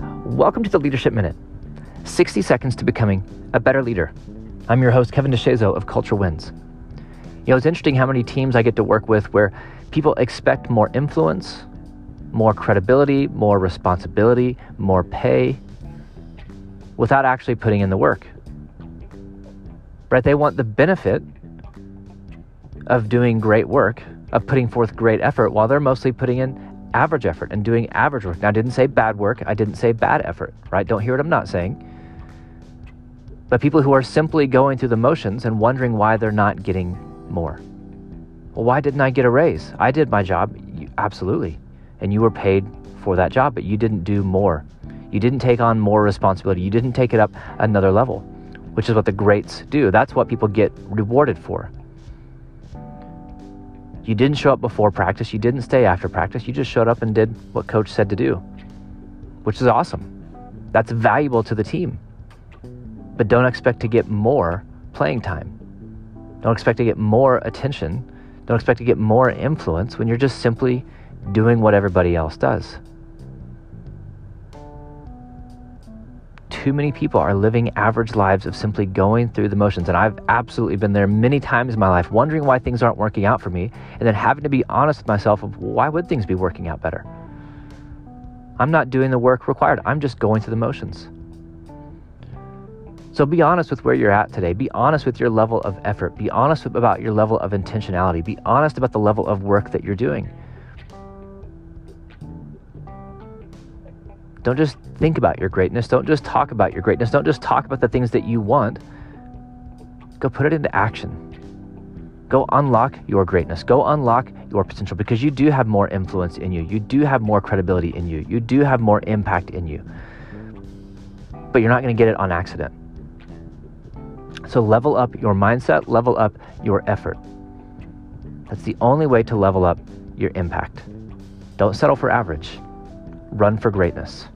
Welcome to the Leadership Minute 60 seconds to becoming a better leader. I'm your host, Kevin DeShazo of Culture Wins. You know, it's interesting how many teams I get to work with where people expect more influence, more credibility, more responsibility, more pay without actually putting in the work. Right? They want the benefit of doing great work, of putting forth great effort while they're mostly putting in average effort and doing average work. Now, I didn't say bad work, I didn't say bad effort, right? Don't hear what I'm not saying. But people who are simply going through the motions and wondering why they're not getting more. Well, why didn't I get a raise? I did my job. Absolutely. And you were paid for that job, but you didn't do more. You didn't take on more responsibility. You didn't take it up another level, which is what the greats do. That's what people get rewarded for. You didn't show up before practice. You didn't stay after practice. You just showed up and did what coach said to do, which is awesome. That's valuable to the team. But don't expect to get more playing time. Don't expect to get more attention. Don't expect to get more influence when you're just simply doing what everybody else does. Too many people are living average lives of simply going through the motions. And I've absolutely been there many times in my life, wondering why things aren't working out for me, and then having to be honest with myself of why would things be working out better? I'm not doing the work required. I'm just going through the motions. So be honest with where you're at today. Be honest with your level of effort. Be honest about your level of intentionality. Be honest about the level of work that you're doing. Don't just think about your greatness. Don't just talk about your greatness. Don't just talk about the things that you want. Go put it into action. Go unlock your greatness. Go unlock your potential because you do have more influence in you. You do have more credibility in you. You do have more impact in you. But you're not going to get it on accident. So level up your mindset, level up your effort. That's the only way to level up your impact. Don't settle for average run for greatness.